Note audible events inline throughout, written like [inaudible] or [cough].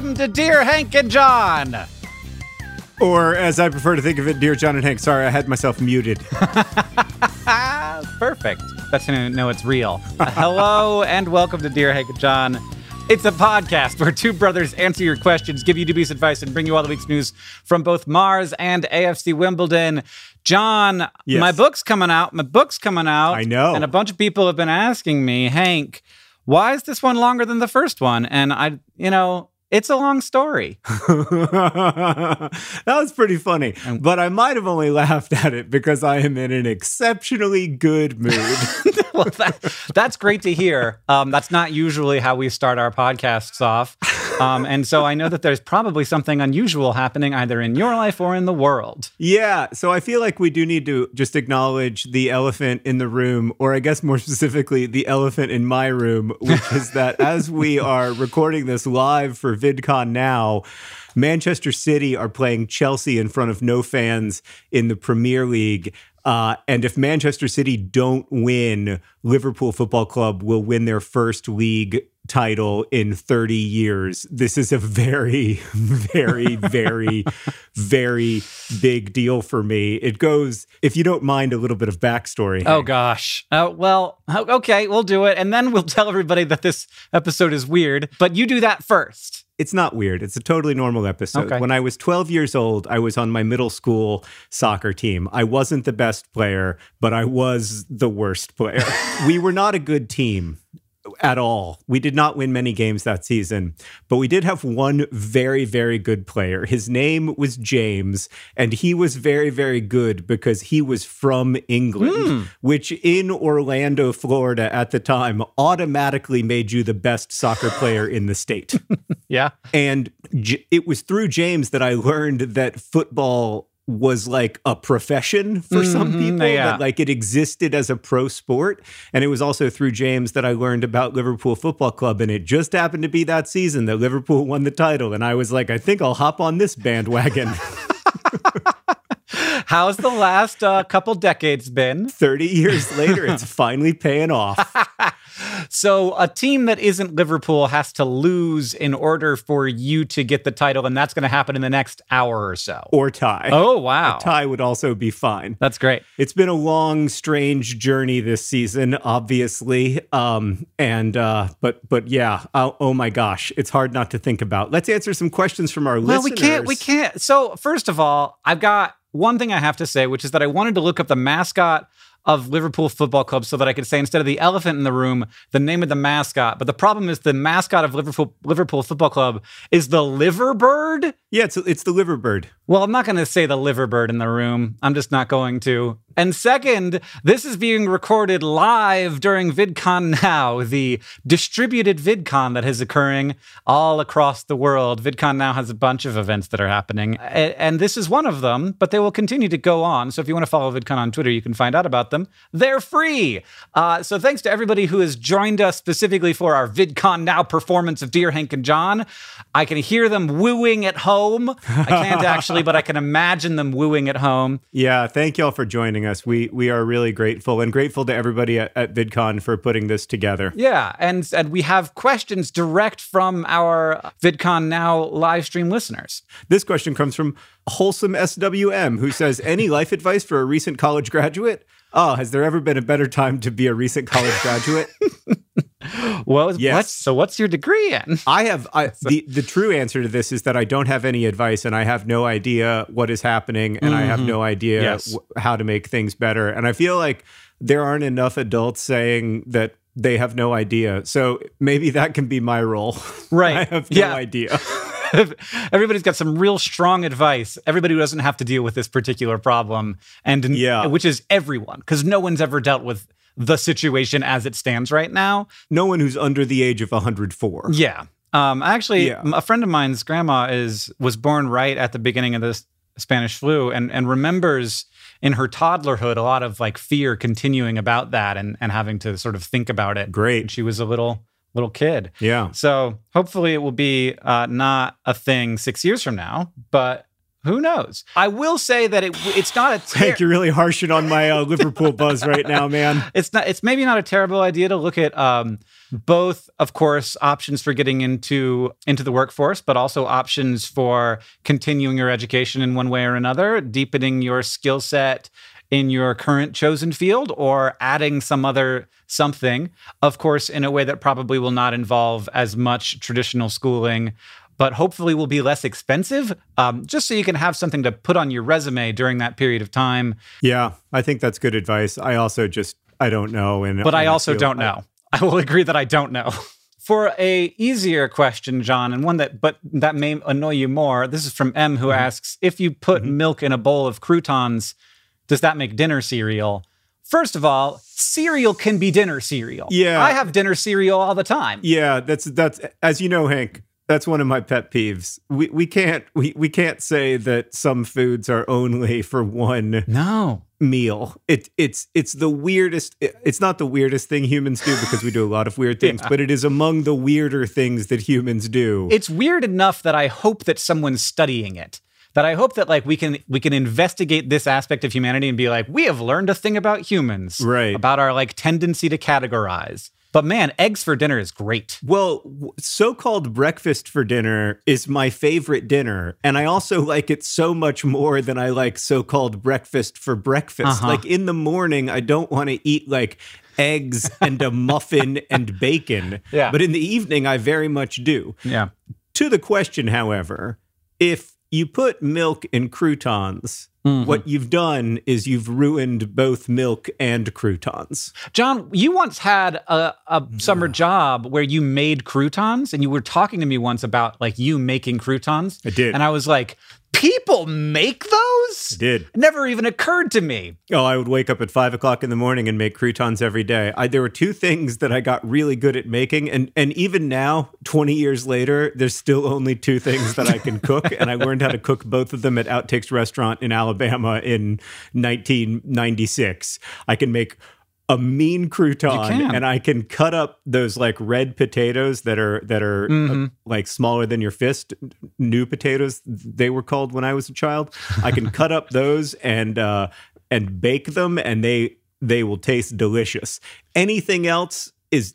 Welcome to Dear Hank and John. Or, as I prefer to think of it, Dear John and Hank. Sorry, I had myself muted. [laughs] Perfect. That's how you know it's real. [laughs] Hello and welcome to Dear Hank and John. It's a podcast where two brothers answer your questions, give you dubious advice, and bring you all the week's news from both Mars and AFC Wimbledon. John, Yes. my book's coming out. My book's coming out. I know. And a bunch of people have been asking me, Hank, why is this one longer than the first one? And I, you know, it's a long story. [laughs] that was pretty funny. But I might have only laughed at it because I am in an exceptionally good mood. [laughs] [laughs] well, that, that's great to hear. Um, that's not usually how we start our podcasts off. Um, and so I know that there's probably something unusual happening either in your life or in the world. yeah. So I feel like we do need to just acknowledge the elephant in the room, or I guess more specifically, the elephant in my room, which is that as we are recording this live for VidCon now, Manchester City are playing Chelsea in front of no fans in the Premier League. Uh, and if Manchester City don't win, Liverpool Football Club will win their first league title in 30 years. This is a very, very, very, very big deal for me. It goes, if you don't mind, a little bit of backstory. Oh, gosh. Oh, well, okay, we'll do it. And then we'll tell everybody that this episode is weird. But you do that first. It's not weird. It's a totally normal episode. Okay. When I was 12 years old, I was on my middle school soccer team. I wasn't the best player, but I was the worst player. [laughs] we were not a good team at all. We did not win many games that season, but we did have one very, very good player. His name was James, and he was very, very good because he was from England, hmm. which in Orlando, Florida at the time automatically made you the best soccer player in the state. [laughs] Yeah. And J- it was through James that I learned that football was like a profession for some Mhm, people, yeah. that like it existed as a pro sport. And it was also through James that I learned about Liverpool Football Club. And it just happened to be that season that Liverpool won the title. And I was like, I think I'll hop on this bandwagon. [laughs] How's the last uh, couple decades been? 30 years later, it's finally paying off. [laughs] So, a team that isn't Liverpool has to lose in order for you to get the title, and that's going to happen in the next hour or so. Or tie. Oh, wow. A tie would also be fine. That's great. It's been a long, strange journey this season, obviously. Um, and uh, but but yeah, oh, oh my gosh, it's hard not to think about. Let's answer some questions from our Well, listeners. we can't. We can't. So, first of all, I've got one thing I have to say, which is that I wanted to look up the mascot of Liverpool Football Club so that I could say instead of the elephant in the room, the name of the mascot. But the problem is the mascot of Liverpool Liverpool Football Club is the liverbird. Yeah, it's it's the liverbird. Well, I'm not going to say the liverbird in the room. I'm just not going to. And second, this is being recorded live during VidCon Now, the distributed VidCon that is occurring all across the world. VidCon Now has a bunch of events that are happening, and this is one of them, but they will continue to go on. So if you want to follow VidCon on Twitter, you can find out about them. They're free. Uh, so thanks to everybody who has joined us specifically for our VidCon Now performance of Dear Hank and John. I can hear them wooing at home home. I can't actually, but I can imagine them wooing at home. Yeah, thank y'all for joining us. We we are really grateful and grateful to everybody at, at VidCon for putting this together. Yeah, and and we have questions direct from our VidCon Now live stream listeners. This question comes from Wholesome SWM, who says, "Any life advice for a recent college graduate?" Oh, has there ever been a better time to be a recent college graduate? [laughs] well, Yes. what, so what's your degree in? I have I, [laughs] the the true answer to this is that I don't have any advice and I have no idea what is happening and I have mm-hmm. no idea Yes. wh- how to make things better. And I feel like there aren't enough adults saying that they have no idea. So maybe that can be my role. [laughs] Right. I have no Yeah. idea. [laughs] Everybody's got some real strong advice. Everybody who doesn't have to deal with this particular problem, and Yeah. which is everyone, because no one's ever dealt with the situation as it stands right now. No one who's under the age of 104. Yeah. Um, actually, Yeah. a friend of mine's grandma is was born right at the beginning of this Spanish flu, and and remembers in her toddlerhood a lot of like fear continuing about that, and and having to sort of think about it. Great. she was a little little kid. Yeah. So hopefully it will be uh, not a thing six years from now, but who knows? I will say that it it's not a [laughs] ter- Hank, you're really harshing on my uh, [laughs] Liverpool buzz right now, man. it's not it's maybe not a terrible idea to look at um, both of course options for getting into into the workforce but also options for continuing your education in one way or another deepening your skill set in your current chosen field or adding some other something of course in a way that probably will not involve as much traditional schooling but hopefully will be less expensive um, just so you can have something to put on your resume during that period of time Yeah, I think that's good advice. I also just I don't know, and but I also don't know. [laughs] I will agree that I don't know. [laughs] For a easier question, John, and one that but that may annoy you more. This is from M Mm-hmm. who asks, if you put milk in a bowl of croutons, does that make dinner cereal? First of all, cereal can be dinner cereal. Yeah. I have dinner cereal all the time. Yeah, that's that's as you know, Hank. That's one of my pet peeves. We we can't we, we can't say that some foods are only for one No. meal. It it's it's the weirdest. it- It's not the weirdest thing humans do because we do a lot of weird things, [laughs] but it is among the weirder things that humans do. It's weird enough that I hope that someone's studying it. That I hope that like we can we can investigate this aspect of humanity and be like, we have learned a thing about humans. Right. About our like tendency to categorize. But man, eggs for dinner is great. Well, so-called breakfast for dinner is my favorite dinner, and I also [laughs] like it so much more than I like so-called breakfast for breakfast. Uh-huh. Like in the morning, I don't want to eat like eggs and a [laughs] muffin and bacon. Yeah. But in the evening, I very much do. Yeah. To the question, however, if you put milk in croutons, Mm-hmm. what you've done is you've ruined both milk and croutons. John, you once had a, a summer job where you made croutons and you were talking to me once about like you making croutons. I did. And I was like, people make those? Did. It never even occurred to me. Oh, I would wake up at five o'clock in the morning and make croutons every day. I, there were two things that I got really good at making, and and even now, twenty years later, there's still only two things that I can [laughs] cook, and I learned how to cook both of them at Outtakes Restaurant in Alabama in 1996. I can make a mean crouton and I can cut up those like red potatoes that are that are uh, like smaller than your fist new potatoes they were called when I was a child. I can cut up those and uh and bake them and they they will taste delicious. Anything else is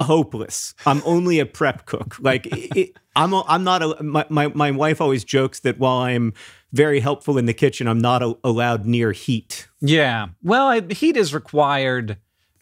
hopeless I'm only a prep cook like it, it- I'm a, I'm not a my, my my wife always jokes that while I'm very helpful in the kitchen I'm not a, allowed near heat Yeah. Well, I, heat is required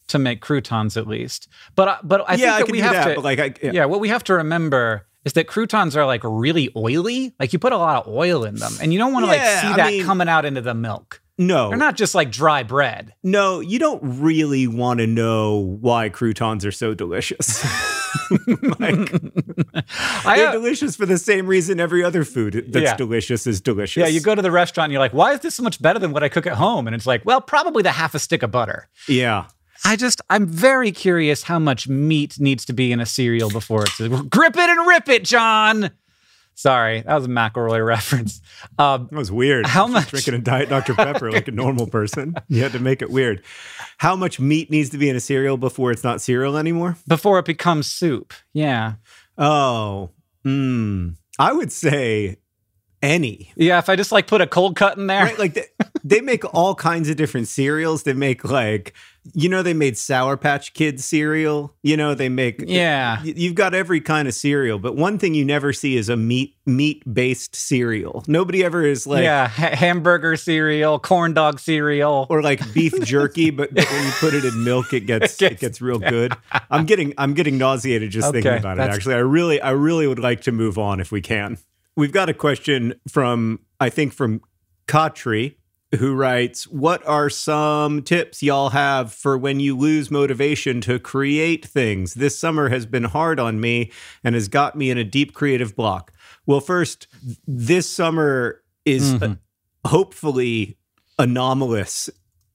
to make croutons at least. But I- but I yeah think that we have that to like I, yeah. yeah. what we have to remember is that croutons are like really oily. Like you put a lot of oil in them and you don't want to Yeah, like see that mean- coming out into the milk. No They're not just like dry bread. No, you don't really want to know why croutons are so delicious. [laughs] like, [laughs] I, they're delicious for the same reason every other food that's Yeah. delicious is delicious. yeah, you go to the restaurant and you're like, why is this so much better than what I cook at home? And it's like, well, probably the half a stick of butter. Yeah. I just, I'm very curious how much meat needs to be in a cereal before it's grip it and rip it, John. Sorry, that was a McElroy reference. [laughs] Um, That was weird. How much- Drinking a Diet Dr. [laughs] Pepper like a normal person. You had to make it weird. How much meat needs to be in a cereal before it's not cereal anymore? before it becomes soup. Yeah. Oh, mm, I would say any. Yeah, if I just like put a cold cut in there. Right? Like they, they make [laughs] all kinds of different cereals. They make like you know they made Sour Patch Kids cereal. You know they make Yeah. You've got every kind of cereal, but one thing you never see is a meat meat based cereal. Nobody ever is like yeah, ha- hamburger cereal, corn dog cereal. or like beef [laughs] jerky, but, but when you put it in milk, it gets it gets- gets, real [laughs] good. I'm getting I'm getting nauseated just thinking about it. Actually, I really I really would like to move on if we can. We've got a question from I think from Katri who writes, "What are some tips y'all have for when you lose motivation to create things? This summer has been hard on me and has got me in a deep creative block." Well, first, this summer is uh, hopefully anomalous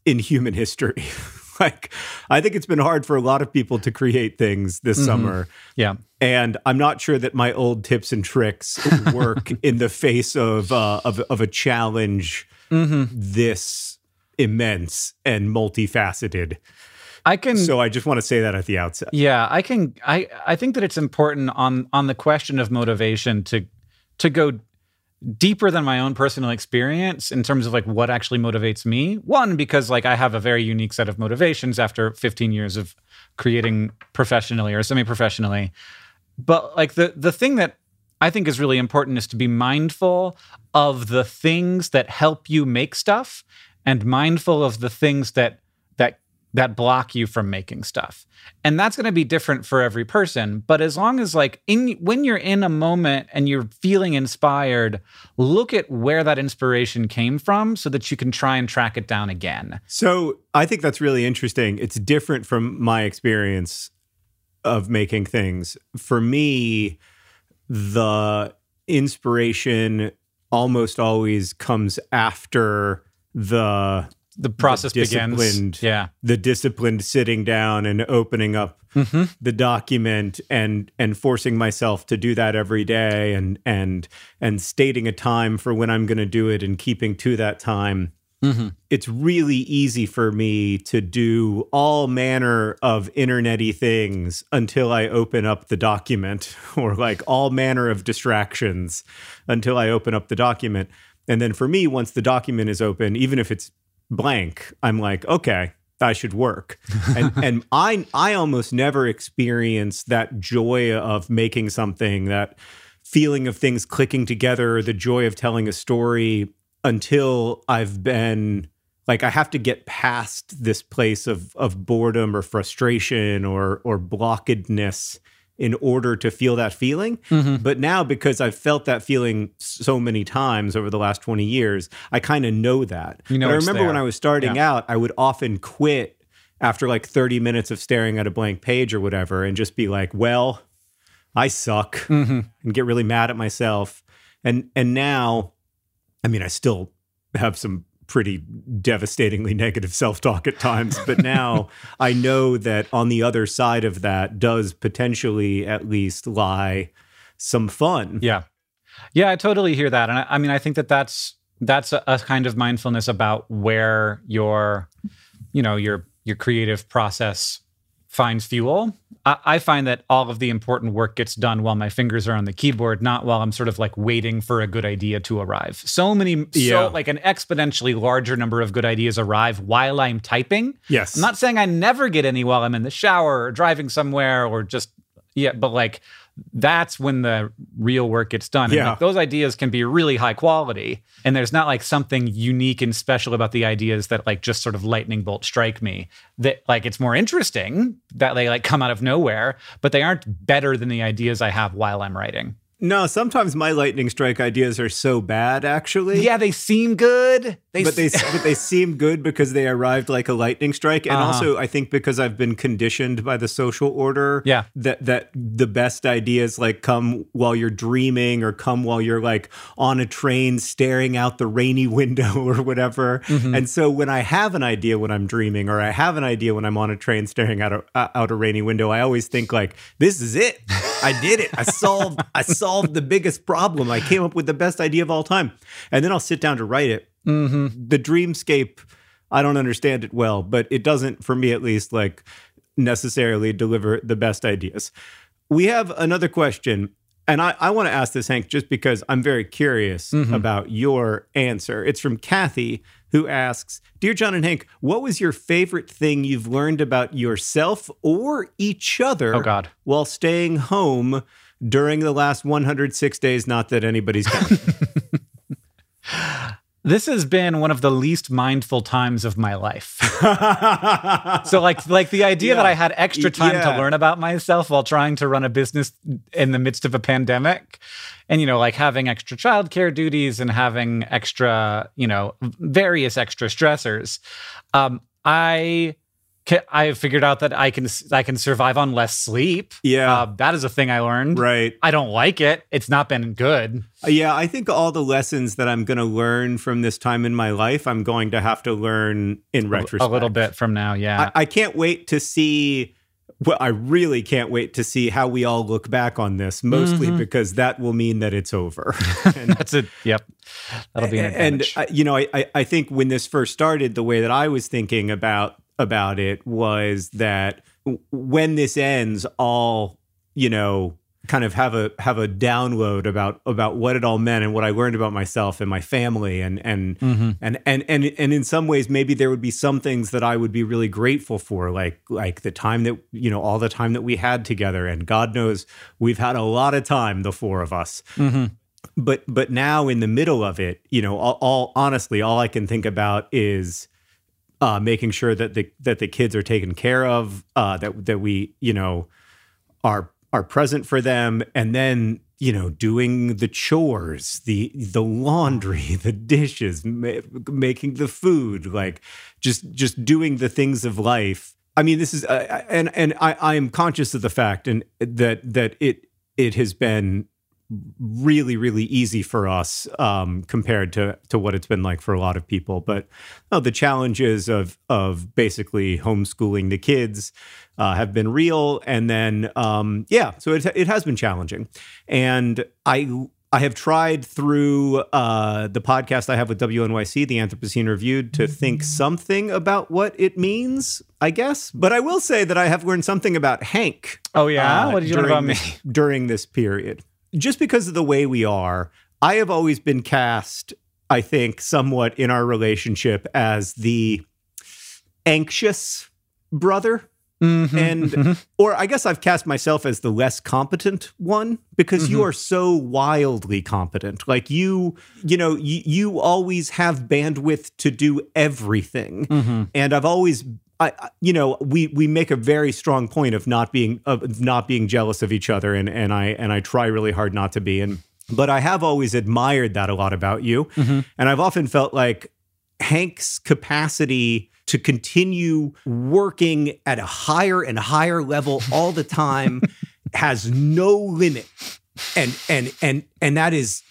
in human history. [laughs] like, I think it's been hard for a lot of people to create things this summer. Yeah. And I'm not sure that my old tips and tricks [laughs] work in the face of, uh, of, of a challenge this immense and multifaceted. I can So I just want to say that at the outset. Yeah, I can I I think that it's important on on the question of motivation to to go deeper than my own personal experience in terms of like what actually motivates me. One because like I have a very unique set of motivations after 15 years of creating professionally or semi-professionally. But like the the thing that I think is really important is to be mindful of the things that help you make stuff and mindful of the things that that block you from making stuff. And that's going to be different for every person, but as long as like in when you're in a moment and you're feeling inspired, look at where that inspiration came from so that you can try and track it down again. So I think that's really interesting. It's different from my experience of making things. For me, the inspiration almost always comes after the The process disciplined- begins. Yeah. the disciplined sitting down and opening up mm-hmm. the document and and forcing myself to do that every day and and and stating a time for when I'm going to do it and keeping to that time mm-hmm. it's really easy for me to do all manner of internety things until I open up the document [laughs] or like all manner of distractions until I open up the document. And then for me, once the document is open, even if it's blank, I'm like, okay, I should work. And [laughs] and I I almost never experience that joy of making something, that feeling of things clicking together, the joy of telling a story until I've been like I have to get past this place of of boredom or frustration or or blockedness in order to feel that feeling. Mm-hmm. But now because I've felt that feeling so many times over the last 20 years, I kind of know that. You know but I remember when. I was starting out, I would often quit after like 30 minutes of staring at a blank page or whatever and just be like, well, I suck mm-hmm. and get really mad at myself. And and now, I mean, I still have some pretty devastatingly negative self-talk at times, but now [laughs] I know that on the other side of that does potentially at least lie some fun. Yeah. Yeah, I totally hear that. And I, I mean, I think that that's that's a, a kind of mindfulness about where your, you know, your your creative process finds fuel. I, I find that all of the important work gets done while my fingers are on the keyboard, not while I'm sort of like waiting for a good idea to arrive. So many, Yeah. so like an exponentially larger number of good ideas arrive while I'm typing. Yes. I'm not saying I never get any while I'm in the shower or driving somewhere or just yeah, but like that's when the real work gets done. And Yeah. like, those ideas can be really high quality. And there's not like something unique and special about the ideas that like just sort of lightning bolt strike me. That like it's more interesting that they like come out of nowhere, but they aren't better than the ideas I have while I'm writing. No, sometimes my lightning strike ideas are so bad actually. Yeah, they seem good. They but they but they seem good because they arrived like a lightning strike, and Uh-huh. also I think because I've been conditioned by the social order, Yeah. that that the best ideas like come while you're dreaming or come while you're like on a train staring out the rainy [laughs] window or whatever. Mm-hmm. And so when I have an idea when I'm dreaming, or I have an idea when I'm on a train staring out a out a rainy window, I always think like, "This is it." I did it. I solved I [laughs] solved the biggest problem. I came up with the best idea of all time. And then I'll sit down to write it. The dreamscape, I don't understand it well, but it doesn't, for me at least, like necessarily deliver the best ideas. We have another question. And I, I want to ask this, Hank, just because I'm very curious Mm-hmm. about your answer. It's from Kathy, who asks Dear John and Hank, what was your favorite thing you've learned about yourself or each other Oh, God. while staying home during the last 106 days? Not that anybody's counting. [laughs] This has been one of the least mindful times of my life. [laughs] so like like the idea that I had extra time Yeah. to learn about myself while trying to run a business in the midst of a pandemic and you know like having extra childcare duties and having extra, you know, various extra stressors. Um I ca- I figured out that I can I can survive on less sleep. Yeah. Uh, that is a thing I learned. right. I don't like it. It's not been good. Yeah, I think all the lessons that I'm going to learn from this time in my life, I'm going to have to learn in retrospect. A little bit from now, yeah. I, I can't wait to see. Well, I really can't wait to see how we all look back on this, mostly Mm-hmm. because that will mean that it's over. [laughs] and That's it. Yep. That'll be an and uh, you know, I, I I think when this first started, the way that I was thinking about about it was that when this ends, I'll you know kind of have a have a download about about what it all meant and what I learned about myself and my family and and Mm-hmm. and and and and in some ways maybe there would be some things that I would be really grateful for like like the time that you know all the time that we had together. And God knows we've had a lot of time the four of us. But but now in the middle of it, you know, all, all honestly, all I can think about is uh, making sure that the that the kids are taken care of, uh, that that we you know are are present for them, and then you know doing the chores, the the laundry, [laughs] the dishes, ma- making the food, like just just doing the things of life. I mean, this is uh, and and I I am conscious of the fact and that that it it has been really really easy for us um, compared to to what it's been like for a lot of people but oh, the challenges of of basically homeschooling the kids uh, have been real and then um, yeah so it, it has been challenging and i I have tried through uh, the podcast I have with WNYC, the Anthropocene Reviewed, to think something about what it means, I guess. But I will say that I have learned something about Hank oh yeah. uh, what did you learn about me? during this period? Just because of the way we are, I have always been cast, I think, somewhat in our relationship as the anxious brother. Mhm. And, or I guess I've cast myself as the less competent one because Mm-hmm. you are so wildly competent. Like you, you know, you, you always have bandwidth to do everything Mm-hmm. and I've always I, you know, we we make a very strong point of not being of not being jealous of each other, and and I and I try really hard not to be, and but I have always admired that a lot about you, mm-hmm. and I've often felt like Hank's capacity to continue working at a higher and higher level all the time [laughs] has no limit, and and and and that is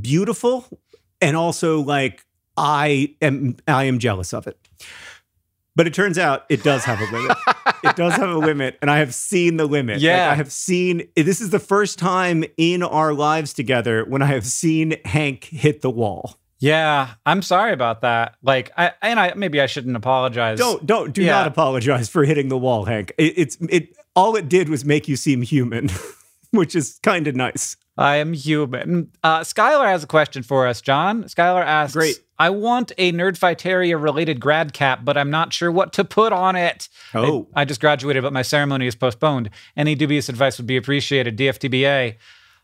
beautiful, and also like I am I am jealous of it. But it turns out it does have a limit. [laughs] it does have a limit, and I have seen the limit. Like, Yeah. I have seen. This is the first time in our lives together when I have seen Hank hit the wall. Yeah, I'm sorry about that. Like, I and I maybe I shouldn't apologize. Don't don't do Yeah. not apologize for hitting the wall, Hank. It, it's it all it did was make you seem human, [laughs] [laughs] which is kind of nice. I am human. Uh, Skylar has a question for us, John. Skylar asks, Great. I want a Nerdfighteria related grad cap, but I'm not sure what to put on it. Oh. I, I just graduated, but my ceremony is postponed. Any dubious advice would be appreciated. DFTBA.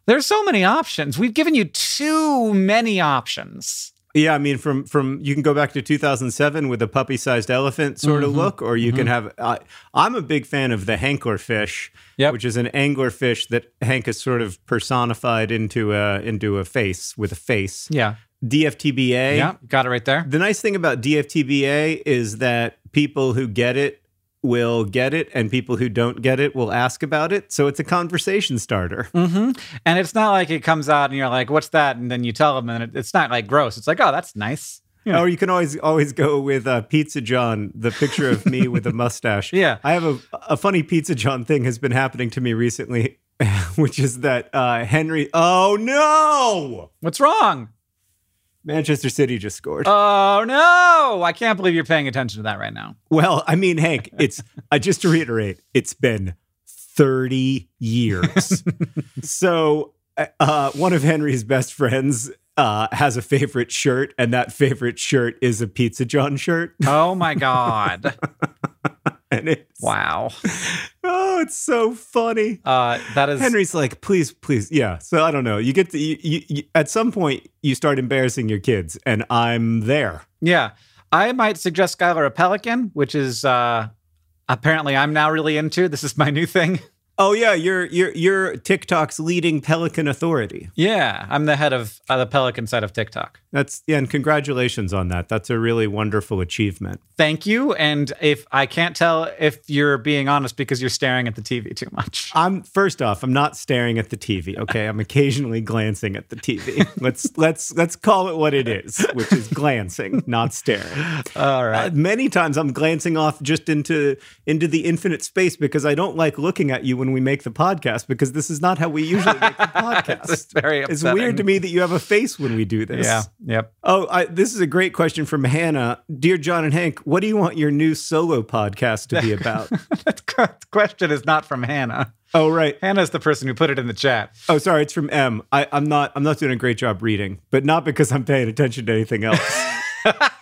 There's so many options. We've given you too many options. Yeah, I mean, from from you can go back to 2007 with a puppy-sized elephant sort Mm-hmm. of look, or you can have. Uh, I'm a big fan of the Hanklerfish, Yep. which is an anglerfish that Hank has sort of personified into a into a face with a face. Yeah. DFTBA. Yeah. Got it right there. The nice thing about DFTBA is that people who get it will get it, and people who don't get it will ask about it. So it's a conversation starter. hmm And it's not like it comes out and you're like, what's that? And then you tell them, and it, it's not like gross. It's like, oh, that's nice. Yeah. Or you can always always go with uh, Pizza John, the picture of me with a [laughs] mustache. Yeah. I have a a funny Pizza John thing has been happening to me recently, [laughs] which is that uh, Henry. Oh no! What's wrong? Manchester City just scored. Oh, no. I can't believe you're paying attention to that right now. well, I mean, Hank, it's I just to reiterate, it's been thirty years. [laughs] so uh, one of Henry's best friends uh, has a favorite shirt, and that favorite shirt is a Pizza John shirt. Oh my god! [laughs] [laughs] and it's wow. oh, it's so funny. Uh, that is Henry's like, please, please, yeah. So I don't know. You get to you, you, you, at some point you start embarrassing your kids, and I'm there. Yeah, I might suggest Skylar a pelican, which is uh, apparently I'm now really into. This is my new thing. [laughs] Oh yeah, you're you're you're TikTok's leading Pelican authority. Yeah, I'm the head of uh, the Pelican side of TikTok. That's yeah, and congratulations on that. That's a really wonderful achievement. Thank you. And if I can't tell if you're being honest because you're staring at the TV too much. I'm first off, I'm not staring at the TV. Okay, I'm occasionally glancing at the TV. [laughs] let's let's let's call it what it is, which is glancing, not staring. All right. Uh, many times I'm glancing off just into into the infinite space because I don't like looking at you when we make the podcast because this is not how we usually make the [laughs] podcast. it's very It's weird to me that you have a face when we do this. Yeah. Yep. Oh, I, this is a great question from Hannah. Dear John and Hank, what do you want your new solo podcast to be about? [laughs] that question is not from Hannah. oh, right. Hannah's the person who put it in the chat. Oh, sorry, it's from M. I, I'm not. I'm not doing a great job reading, but not because I'm paying attention to anything else. [laughs]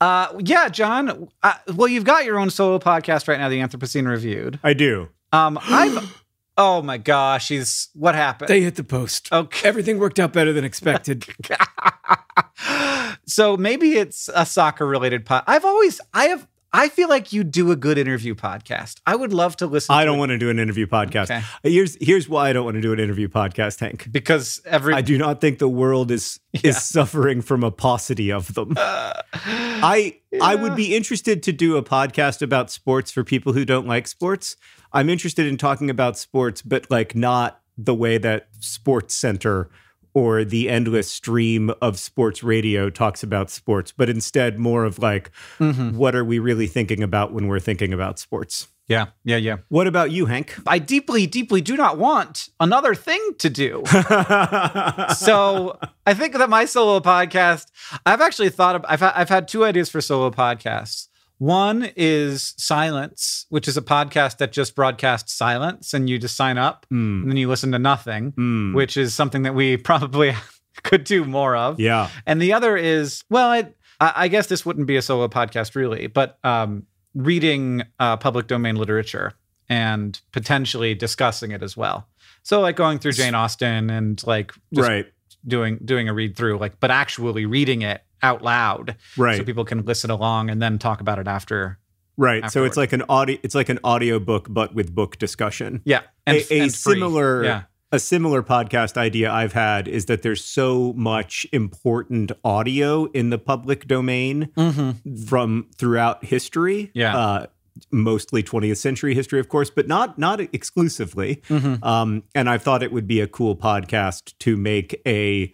Uh, yeah, John. Uh, well, you've got your own solo podcast right now, the Anthropocene Reviewed. I do. Um, I've. Oh my gosh, he's what happened? They hit the post. Okay. Everything worked out better than expected. [laughs] so maybe it's a soccer related pod. I've always, I have, I feel like you do a good interview podcast. I would love to listen. I to don't it want to do an interview podcast. Okay. Here's here's why I don't want to do an interview podcast, Hank. because every I do not think the world is [laughs] Yeah. is suffering from a paucity of them. Uh, I I would be interested to do a podcast about sports for people who don't like sports. I'm interested in talking about sports, but like not the way that Sports Center or the endless stream of sports radio talks about sports, but instead more of like Mhm. what are we really thinking about when we're thinking about sports? yeah, yeah, yeah. What about you, Hank? I deeply, deeply do not want another thing to do. [laughs] so I think that my solo podcast, I've actually thought of, I've, I've had two ideas for solo podcasts. One is Silence, which is a podcast that just broadcasts silence and you just sign up Hmm. and then you listen to nothing, Hmm. which is something that we [laughs] probably [laughs] could do more of. yeah. And the other is, well, I, I guess this wouldn't be a solo podcast really, but um, reading uh, public domain literature and potentially discussing it as well. So like going through Jane Austen and like right. Doing doing a read through, like but actually reading it out loud Right. so people can listen along and then talk about it after. Right. So it's like an audio it's like an audio book but with book discussion. Yeah, a, a and similar Yeah, a similar podcast idea I've had is that there's so much important audio in the public domain Mhm. from throughout history. Yeah. Uh, mostly 20th century history, of course, but not not exclusively. Mhm. Um, and I thought it would be a cool podcast to make a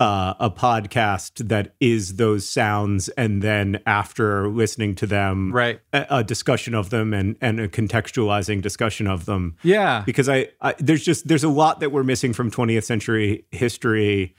uh, a podcast that is those sounds, and then after listening to them, right. a, a discussion of them and and a contextualizing discussion of them Yeah, because I, I there's just there's a lot that we're missing from 20th century history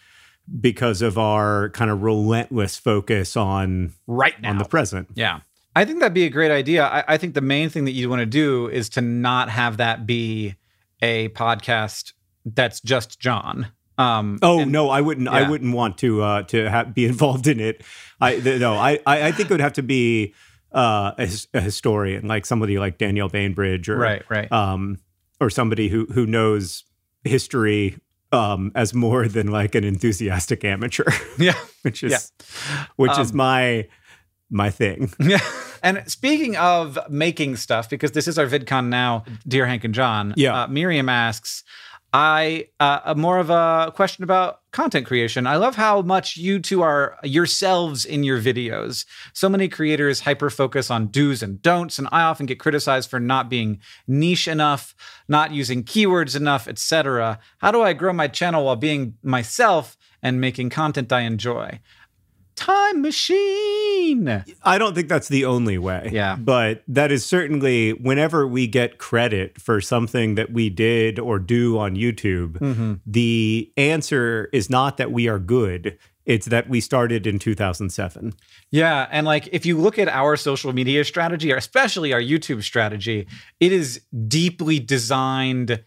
because of our kind of relentless focus on right now. on the present. Yeah. I think that'd be a great idea. I, I think the main thing that you want to do is to not have that be a podcast that's just John. Um, Oh and- no, I wouldn't. yeah. I wouldn't want to uh, to ha- be [laughs] involved in it. I th- no, I, I I think it would have to be uh, a, a historian, like somebody like Danielle Bainbridge, or Right, right. um, or somebody who who knows history um, as more than like an enthusiastic amateur, yeah. [laughs] which is which is Um, my my thing. Yeah. [laughs] And speaking of making stuff, because this is our VidCon now, dear Hank and John. Yeah. Uh, Miriam asks, I uh, more of a question about content creation. I love how much you two are yourselves in your videos. So many creators hyper focus on do's and don'ts, and I often get criticized for not being niche enough, not using keywords enough, etc. How do I grow my channel while being myself and making content I enjoy? Time machine. I don't think that's the only way. Yeah. But that is certainly whenever we get credit for something that we did or do on YouTube, Mm-hmm. the answer is not that we are good. It's that we started in 2007. Yeah, and like if you look at our social media strategy, or especially our YouTube strategy, it is deeply designed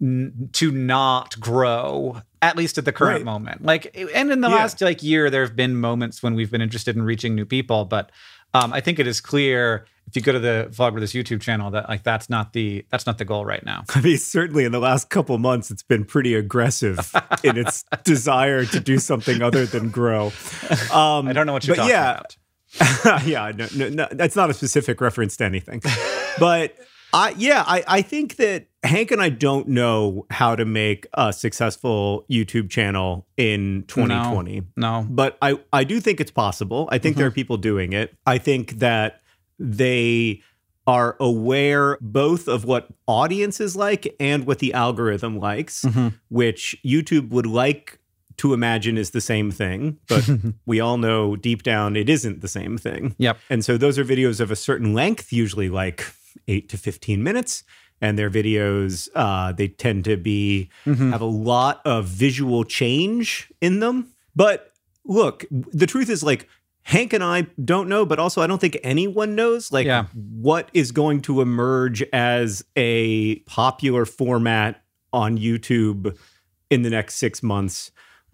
n- to not grow at least at the current Right. moment like and in the Yeah. last like year there have been moments when we've been interested in reaching new people but um, i think it is clear if you go to the Vlogbrothers youtube channel that like that's not the that's not the goal right now [laughs] I mean, certainly in the last couple months, it's been pretty aggressive [laughs] in its desire to do something other than grow. Um, i don't know what you're talking yeah, about [laughs] yeah, no, no, no, that's not a specific reference to anything. But I, yeah, I, I think that Hank and I don't know how to make a successful YouTube channel in 2020. no But I, I do think it's possible. I think there are people doing it. I think that they are aware both of what audience is like and what the algorithm likes, Mhm. which YouTube would like to imagine is the same thing. But [laughs] we all know deep down it isn't the same thing. yep And so those are videos of a certain length, usually like eight to 15 minutes. And their videos, uh, they tend to be Mhm. have a lot of visual change in them. But look, the truth is like Hank and I don't know, but also I don't think anyone knows like Yeah. what is going to emerge as a popular format on YouTube in the next six months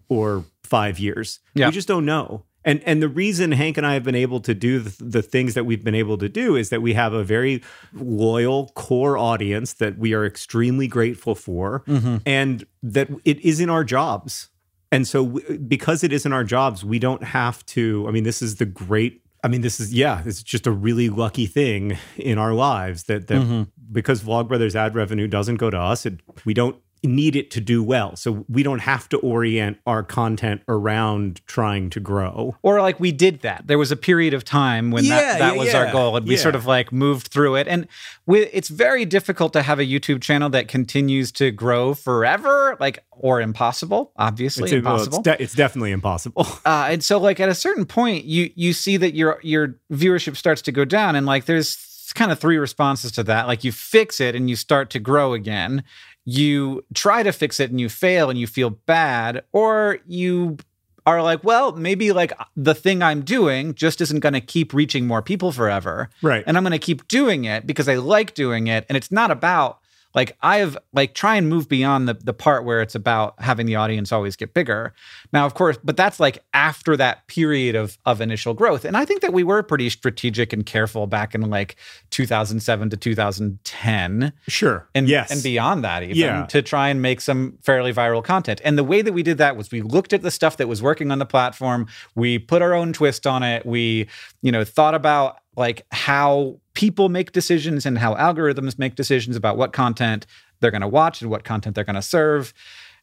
or five years. Yeah. We just don't know. And and the reason Hank and I have been able to do the, the things that we've been able to do is that we have a very loyal core audience that we are extremely grateful for, Mm-hmm. and that it is in our jobs. And so, w- because it is in our jobs, we don't have to. I mean, this is the great. I mean, this is yeah, it's just a really lucky thing in our lives that that Mm-hmm. because Vlogbrothers ad revenue doesn't go to us, it, we don't need it to do well. So we don't have to orient our content around trying to grow. or like we did that. There was a period of time when Yeah, that, that yeah, was our goal, and we sort of like moved through it. And we, it's very difficult to have a YouTube channel that continues to grow forever, like or impossible. Obviously, It's, well, impossible. it's, de- it's definitely impossible. [laughs] uh, and so, like at a certain point, you you see that your your viewership starts to go down, and like there's kind of three responses to that. Like you fix it and you start to grow again. You try to fix it and you fail and you feel bad, or you are like, well, maybe like the thing I'm doing just isn't going to keep reaching more people forever. right. And I'm going to keep doing it because I like doing it. And it's not about like I've like try and move beyond the the part where it's about having the audience always get bigger. Now, of course, but that's like after that period of of initial growth. And I think that we were pretty strategic and careful back in like 2007 to 2010 sure. and yes. and beyond that even Yeah. to try and make some fairly viral content. And the way that we did that was we looked at the stuff that was working on the platform, we put our own twist on it, we, you know, thought about like how people make decisions and how algorithms make decisions about what content they're going to watch and what content they're going to serve.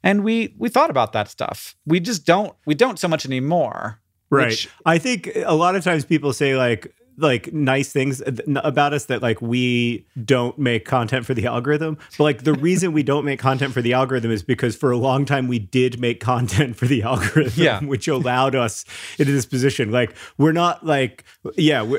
And we we thought about that stuff. We just don't we don't so much anymore. Right. which- I think a lot of times people say like like nice things uh, about us that like we don't make content for the algorithm. But like the reason we don't make content for the algorithm is because for a long time we did make content for the [laughs] algorithm, Yeah. which allowed us into this position. Like we're not like yeah, [laughs]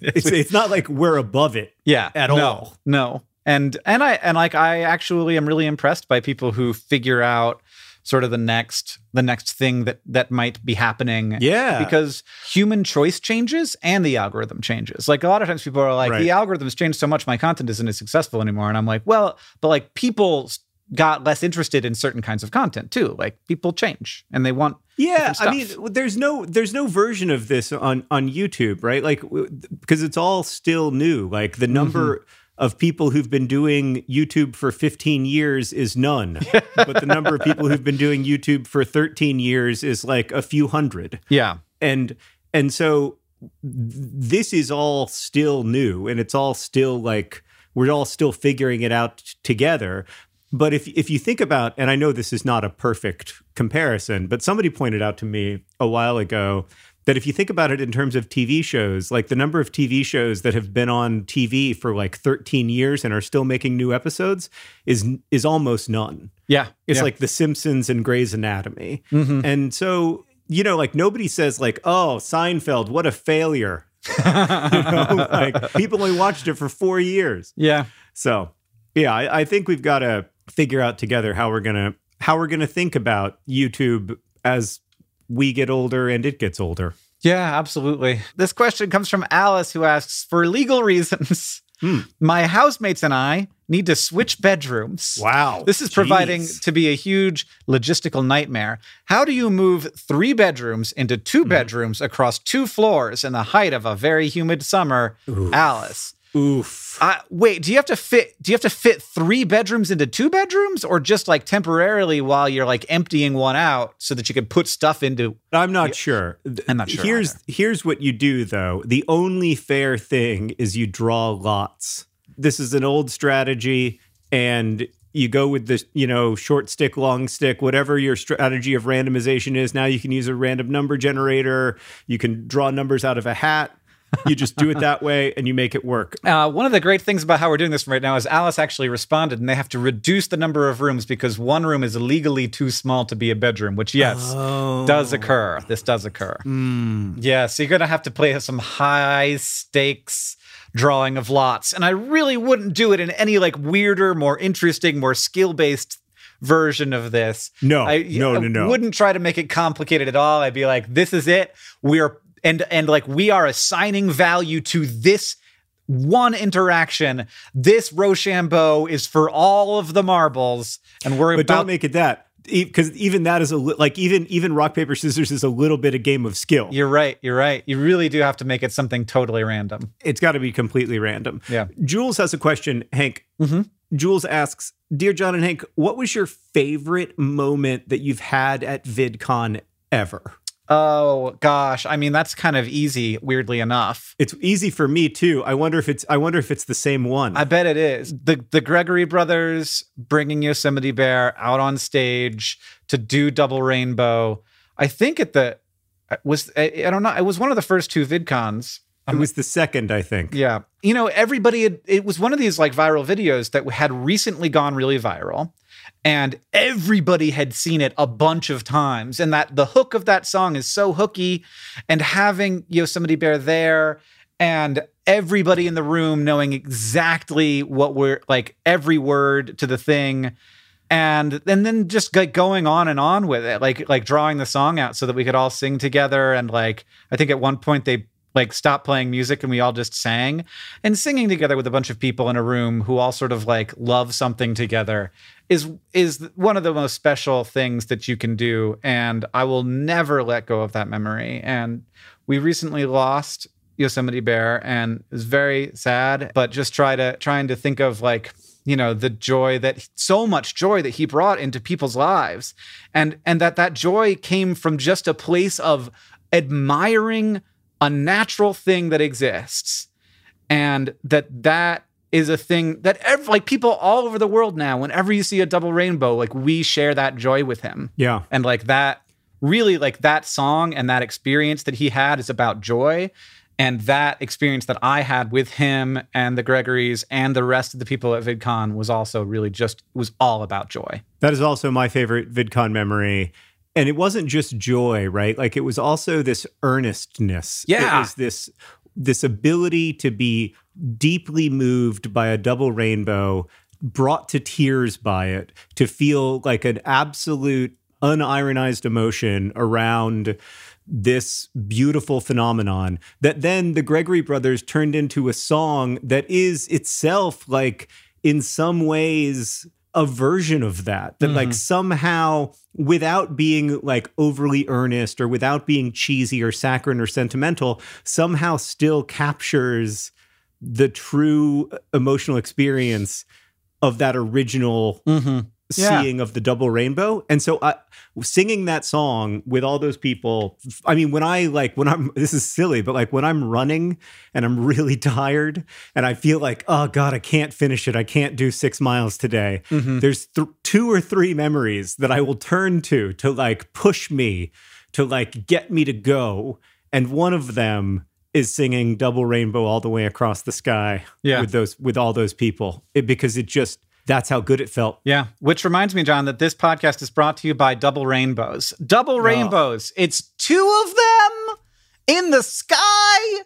it's it's not like we're above it. Yeah, at no, all. No, and and I and like I actually am really impressed by people who figure out sort of the next the next thing that that might be happening. Yeah. because human choice changes and the algorithm changes. Like a lot of times people are like, Right. the algorithm's changed so much, my content isn't as successful anymore. And I'm like, well, but like people got less interested in certain kinds of content too. Like people change and they want Yeah, I mean, there's no there's no version of this on on YouTube, right? Like because it's all still new. Like the number Mm-hmm. Of people who've been doing YouTube for 15 years is none, [laughs] but the number of people who've been doing YouTube for 13 years is like a few hundred. yeah. And and so th- this is all still new and it's all still like we're all still figuring it out t- together. But if if you think about and I know this is not a perfect comparison, but somebody pointed out to me a while ago that if you think about it in terms of TV shows, like the number of TV shows that have been on TV for like 13 years and are still making new episodes is is almost none. Yeah. It's yeah. like The Simpsons and Grey's Anatomy. Mhm. And so, you know, like nobody says like, "Oh, Seinfeld, what a failure." [laughs] you know, like people only watched it for 4 years. yeah. So, yeah, I, I think we've got to figure out together how we're going to how we're going to think about YouTube as we get older and it gets older. Yeah, absolutely. This question comes from Alice, who asks For legal reasons, My housemates and I need to switch bedrooms. Wow. This is Jeez. to be a huge logistical nightmare. How do you move three bedrooms into two Hmm. bedrooms across two floors in the height of a very humid summer? Alice. Oof. Uh, wait, do you have to fit do you have to fit three bedrooms into two bedrooms or just like temporarily while you're like emptying one out so that you can put stuff into I'm not sure. I'm not sure Here's either. here's what you do though. The only fair thing is you draw lots. This is an old strategy and you go with the you know short stick long stick whatever your strategy of randomization is now you can use a random number generator you can draw numbers out of a hat you just do it that way and you make it work Uh, one of the great things about how we're doing this right now is Alice actually responded, and they have to reduce the number of rooms because one room is legally too small to be a bedroom. Which, yes, does occur. This does occur. Yeah, so you're gonna have to play some high stakes drawing of lots, and I really wouldn't do it in any like weirder, more interesting, more skill based version of this. No, I, no, I no, no. Wouldn't try to make it complicated at all. I'd be like, this is it. We're and and like we are assigning value to this one interaction. This Rochambeau is for all of the marbles, and we're but about don't make it that because even that is a li- like even even rock paper scissors is a little bit a game of skill You're right. You're right. You really do have to make it something totally random. it's got to be completely random. Yeah. Jules has a question, Hank. Mhm. Jules asks, Dear John and Hank, what was your favorite moment that you've had at VidCon ever? Oh gosh, I mean that's kind of easy. Weirdly enough, It's easy for me too. I wonder if it's I wonder if it's the same one. I bet it is the the Gregory brothers bringing Yosemite Bear out on stage to do Double Rainbow. I think at the uh, was I, I don't know. It was one of the first two VidCons. it was the second, I think. Yeah. You know, everybody, had, it was one of these like viral videos that had recently gone really viral. And everybody had seen it a bunch of times. And that the hook of that song is so hooky. And having Yosemite Bear there and everybody in the room knowing exactly what we're like, every word to the thing. And, and then just like going on and on with it, like like drawing the song out so that we could all sing together. And like I think at one point they like stopped playing music and we all just sang and singing together with a bunch of people in a room who all sort of like love something together is is one of the most special things that you can do and i will never let go of that memory. And we recently lost yosemite bear and it was very sad but just try to trying to think of like you know the joy that so much joy that he brought into people's lives. And and that that joy came from just a place of admiring a natural thing that exists and that that is a thing that ev- like people all over the world now whenever you see a double rainbow like we share that joy with him Yeah. and like that really like that song and that experience that he had is about joy and that experience that i had with him and the gregorys and the rest of the people at vidcon was also really just was all about joy That is also my favorite VidCon memory. And it wasn't just joy, right? Like it was also this earnestness. Yeah. It was this this ability to be deeply moved by a double rainbow, brought to tears by it, to feel like an absolute unironized emotion around this beautiful phenomenon that then the Gregory brothers turned into a song that is itself like in some ways a version of that that like mm-hmm. somehow without being like overly earnest or without being cheesy or saccharine or sentimental somehow still captures the true uh, emotional experience of that original mm-hmm. Yeah. seeing of the double rainbow. And so i singing that song with all those people i mean when i like when i'm this is silly but like when i'm running and i'm really [laughs] tired and i feel like oh god i can't finish it. I can't do six miles today. Mm-hmm. There's th- two or three memories that i will turn to to like push me to like get me to go. And one of them is singing double rainbow all the way across the sky Yeah. with those with all those people. It, because it just that's how good it felt Yeah, which reminds me, John, that this podcast is brought to you by Double Rainbows. Double Rainbows. It's two of them in the sky,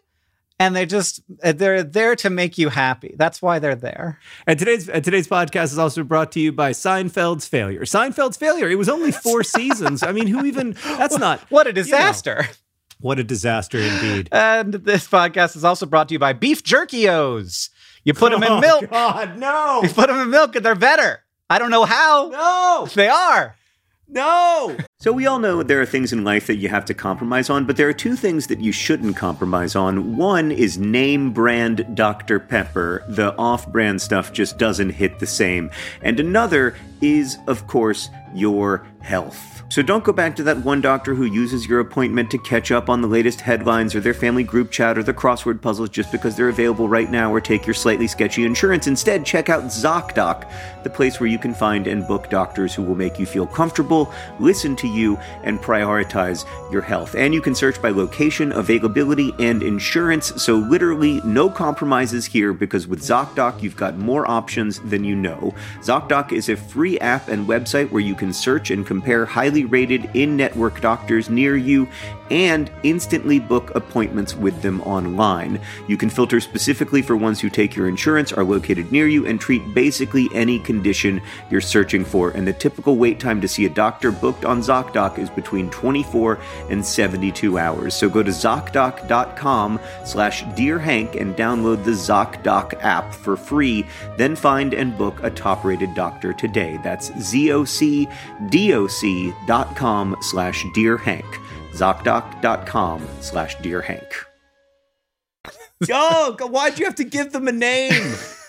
and they just uh, they're there to make you happy. That's why they're there. And today's and today's podcast is also brought to you by Seinfeld's failure. Seinfeld's failure. It was only four [laughs] seasons. I mean, who even? That's not What a disaster! what a disaster indeed. And this podcast is also brought to you by Beef Jerkyos. You put them in [laughs] Oh, milk. God, no. You put them in milk and they're better. I don't know how. No. They are. No. So, we all know there are things in life that you have to compromise on, but there are two things that you shouldn't compromise on. One is name brand Dr. Pepper. The off brand stuff just doesn't hit the same. And another is, of course, your health. So don't go back to that one doctor who uses your appointment to catch up on the latest headlines or their family group chat or the crossword puzzles just because they're available right now or take your slightly sketchy insurance. Instead, check out ZocDoc, the place where you can find and book doctors who will make you feel comfortable, listen to you, and prioritize your health. And you can search by location, availability, and insurance. So literally no compromises here because with ZocDoc, you've got more options than you know. ZocDoc is a free app and website where you can search and compare highly rated in network doctors near you and instantly book appointments with them online. You can filter specifically for ones who take your insurance, are located near you, and treat basically any condition you're searching for. And the typical wait time to see a doctor booked on ZocDoc is between 24 and 72 hours. So go to ZocDoc.com slash Dear Hank and download the ZocDoc app for free. Then find and book a top rated doctor today. That's ZocDoc.com slash Dear Hank. ZocDoc.com slash Dear Hank. Yo, why'd you have to give them a name? [laughs]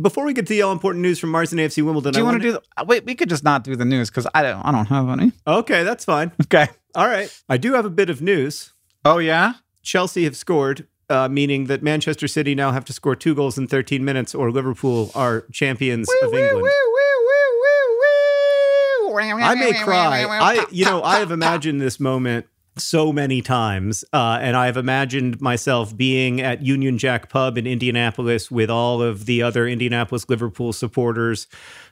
Before we get to the all important news from Mars and AFC Wimbledon, Do you want to do the uh, wait? We could just not do the news because I don't. I don't have any. Okay, that's fine. [laughs] Okay. All right. I do have a bit of news. Oh yeah. Chelsea have scored, uh, meaning that Manchester City now have to score two goals in 13 minutes, or Liverpool are champions of England. I may cry. I, you know, I have imagined this moment so many times, uh, and I've imagined myself being at Union Jack Pub in Indianapolis with all of the other Indianapolis Liverpool supporters,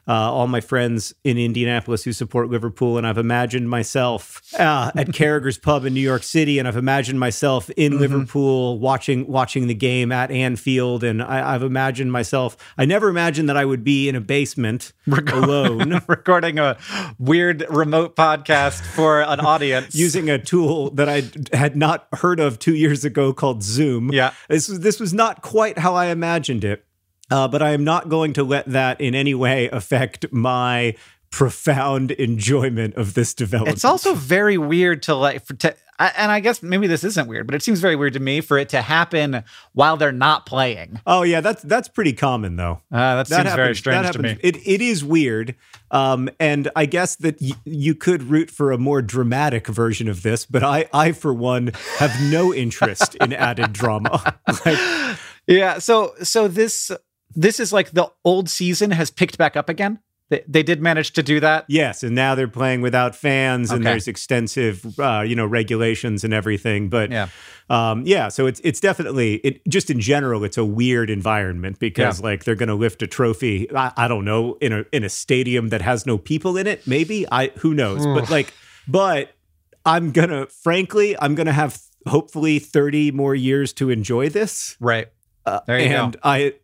uh, all my friends in Indianapolis who support Liverpool, and I've imagined myself uh, at Carragher's Pub in New York City, and I've imagined myself in Liverpool watching watching the game at Anfield, and I, I've imagined myself. I never imagined that I would be in a basement alone. [laughs] Recording a weird remote podcast for an [laughs] audience. using a tool that I had not heard of two years ago called Zoom. Yeah. this was this was not quite how I imagined it, uh, but I am not going to let that in any way affect my profound enjoyment of this development. It's also very weird to like, for, to, and I guess maybe this isn't weird, but it seems very weird to me for it to happen while they're not playing. oh yeah, that's that's pretty common though. Uh, that, seems very happens- strange to me. It it is weird, um, and I guess that y- you could root for a more dramatic version of this, but I I for one have no interest in added drama. [laughs] Like, [laughs] Yeah. So so this this is like the old season has picked back up again. They, they did manage to do that. Yes, and now they're playing without fans, and there's extensive, uh, you know, regulations and everything. But Yeah. um, yeah, so it's it's definitely it. Just in general, it's a weird environment because Yeah. like they're going to lift a trophy. I, I don't know in a in a stadium that has no people in it. Maybe I who knows. but like, but I'm gonna frankly, I'm gonna have hopefully 30 more years to enjoy this. Right. Uh, There you go. and I,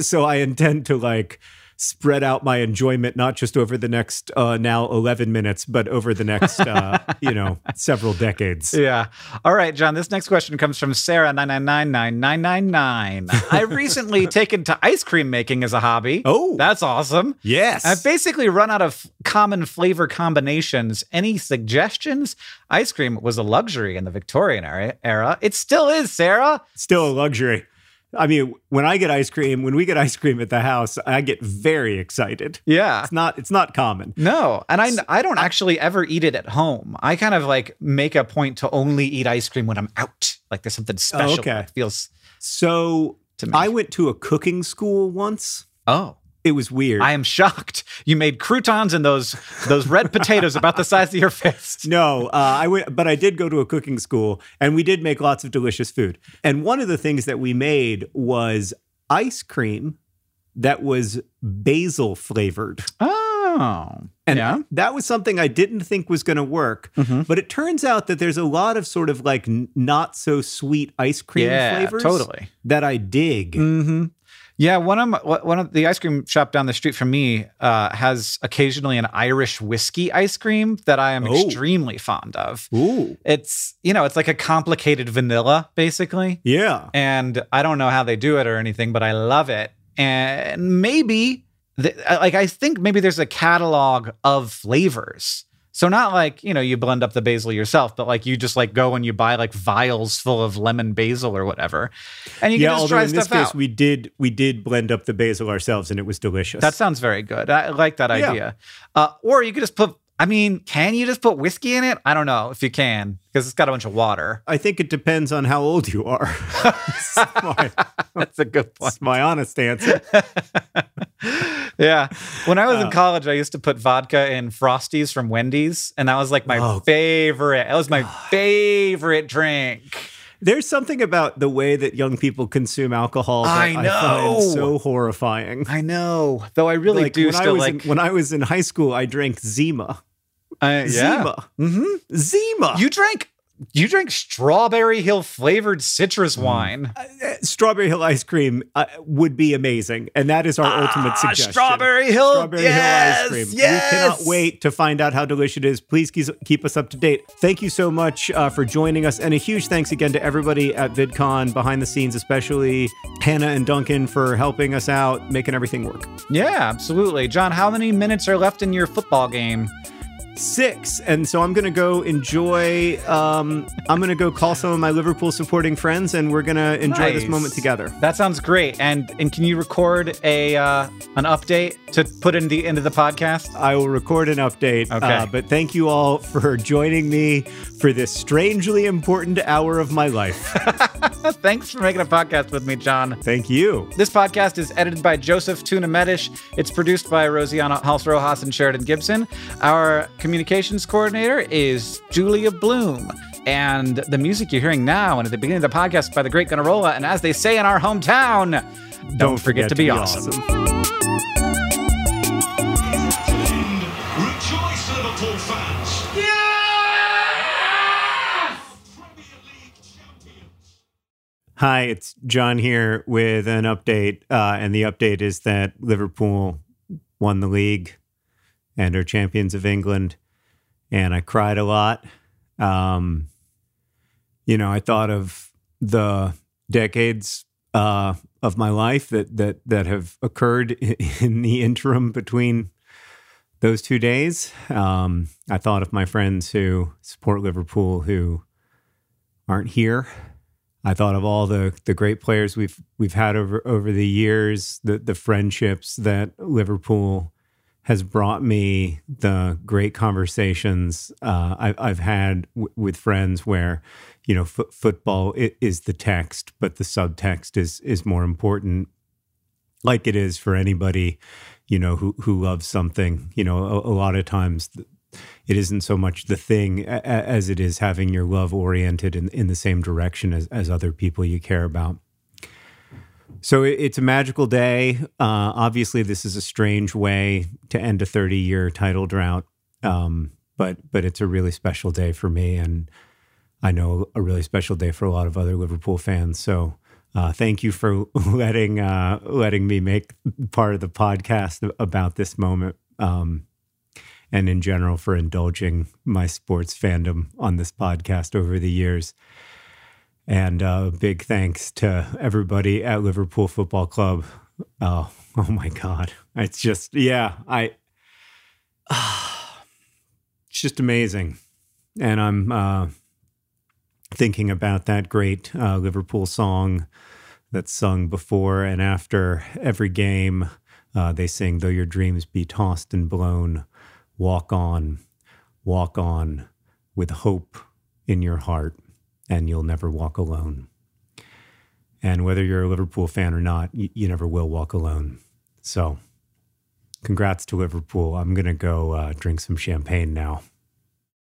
so I intend to like spread out my enjoyment not just over the next uh, now 11 minutes, but over the next, uh, [laughs] you know, several decades. Yeah. All right, John. This next question comes from Sarah nine nine nine nine nine nine nine. I've [laughs] recently taken to ice cream making as a hobby. Oh. that's awesome. Yes. I've basically run out of common flavor combinations. Any suggestions? Ice cream was a luxury in the Victorian era. era. It still is, Sarah. Still a luxury. I mean, when I get ice cream, when we get ice cream at the house, I get very excited. Yeah. It's not it's not common. No, and I I don't actually ever eat it at home. I kind of like make a point to only eat ice cream when I'm out. Like there's something special. oh, okay. that feels So to me. I went to a cooking school once. oh, It was weird. I am shocked. You made croutons and those those red [laughs] potatoes about the size of your fist. No, uh, I went, but I did go to a cooking school, and we did make lots of delicious food. And one of the things that we made was ice cream that was basil flavored, Oh, and yeah. that was something I didn't think was going to work. Mm-hmm. But it turns out that there's a lot of sort of like n- not so sweet ice cream Yeah, flavors, totally. that I dig. Mm-hmm. Yeah, one of my, one of the ice cream shop down the street from me uh, has occasionally an Irish whiskey ice cream that I am Oh. extremely fond of. Ooh. It's you know it's like a complicated vanilla basically, Yeah. and I don't know how they do it or anything, but I love it. And maybe the, like I think maybe there's a catalog of flavors. So not like you know you blend up the basil yourself, but like you just like go and you buy like vials full of lemon basil or whatever, and you yeah, can just try in this stuff case out. we did we did blend up the basil ourselves and it was delicious. That sounds very good. I like that Yeah. idea. Uh, or you could just put. I mean, can you just put whiskey in it? I don't know if you can because it's got a bunch of water. I think it depends on how old you are. [laughs] That's my, That's a good point. that's my honest answer. [laughs] yeah. When I was Uh, in college, I used to put vodka in Frosties from Wendy's, and that was like my Oh, favorite. That was my favorite drink. There's something about the way that young people consume alcohol that I I, know. find so horrifying. I know, though. I really like do when I still was like. in, when I was in high school, I drank Zima. Uh, yeah. Zima. hmm Zima. You drank. You drank Strawberry Hill flavored citrus Mm. wine. Uh, Strawberry Hill ice cream uh, would be amazing, and that is our ultimate Ah, suggestion. Strawberry Hill. Strawberry yes, Hill ice cream. Yes. We cannot wait to find out how delicious it is. Please keep, keep us up to date. Thank you so much uh, for joining us. And a huge thanks again to everybody at VidCon behind the scenes, especially Hannah and Duncan for helping us out, making everything work. Yeah, absolutely. John, how many minutes are left in your football game? Six. And so I'm going to go enjoy, um, I'm going to go call some of my Liverpool supporting friends, and we're going to enjoy this moment together. That sounds great. And and can you record a uh, an update to put in the end of the podcast? I will record an update. Okay. Uh, but thank you all for joining me for this strangely important hour of my life. [laughs] Thanks for making a podcast with me, John. Thank you. This podcast is edited by Joseph Tuna Medish. It's produced by Rosianna Halse Rojas and Sheridan Gibson. Our communications coordinator is Julia Bloom. And the music you're hearing now and at the beginning of the podcast by the great Gunnarolla. And as they say in our hometown, don't, forget, to be, awesome. Rejoice, Liverpool fans! Premier League champions! Hi, it's John here with an update. Uh, and the update is that Liverpool won the league and are champions of England. And I cried a lot. Um, you know, I thought of the decades uh, of my life that that that have occurred [laughs] in the interim between those two days. Um, I thought of my friends who support Liverpool who aren't here. I thought of all the the great players we've we've had over over the years, the the friendships that Liverpool has brought me, the great conversations uh, I, I've had w- with friends where you know fo- football is the text, but the subtext is is more important, like it is for anybody you know who who loves something. You know, a, a lot of times. it isn't so much the thing as it is having your love oriented in, in the same direction as, as other people you care about. So it's a magical day. Uh, obviously, this is a strange way to end a 30 year title drought, um, but but it's a really special day for me, and I know a really special day for a lot of other Liverpool fans. So. Uh, thank you for [laughs] letting uh, letting me make part of the podcast about this moment. Um, and in general for indulging my sports fandom on this podcast over the years. And uh, big thanks to everybody at Liverpool Football Club. Oh, [laughs] oh my God. It's just, yeah, I, [sighs] it's just amazing. And I'm uh, thinking about that great uh, Liverpool song that's sung before and after every game. Uh, they sing, Though Your Dreams Be Tossed and Blown, walk on, walk on with hope in your heart, and you'll never walk alone. And whether you're a Liverpool fan or not, you, you never will walk alone. So, congrats to Liverpool. I'm going to go uh, drink some champagne now.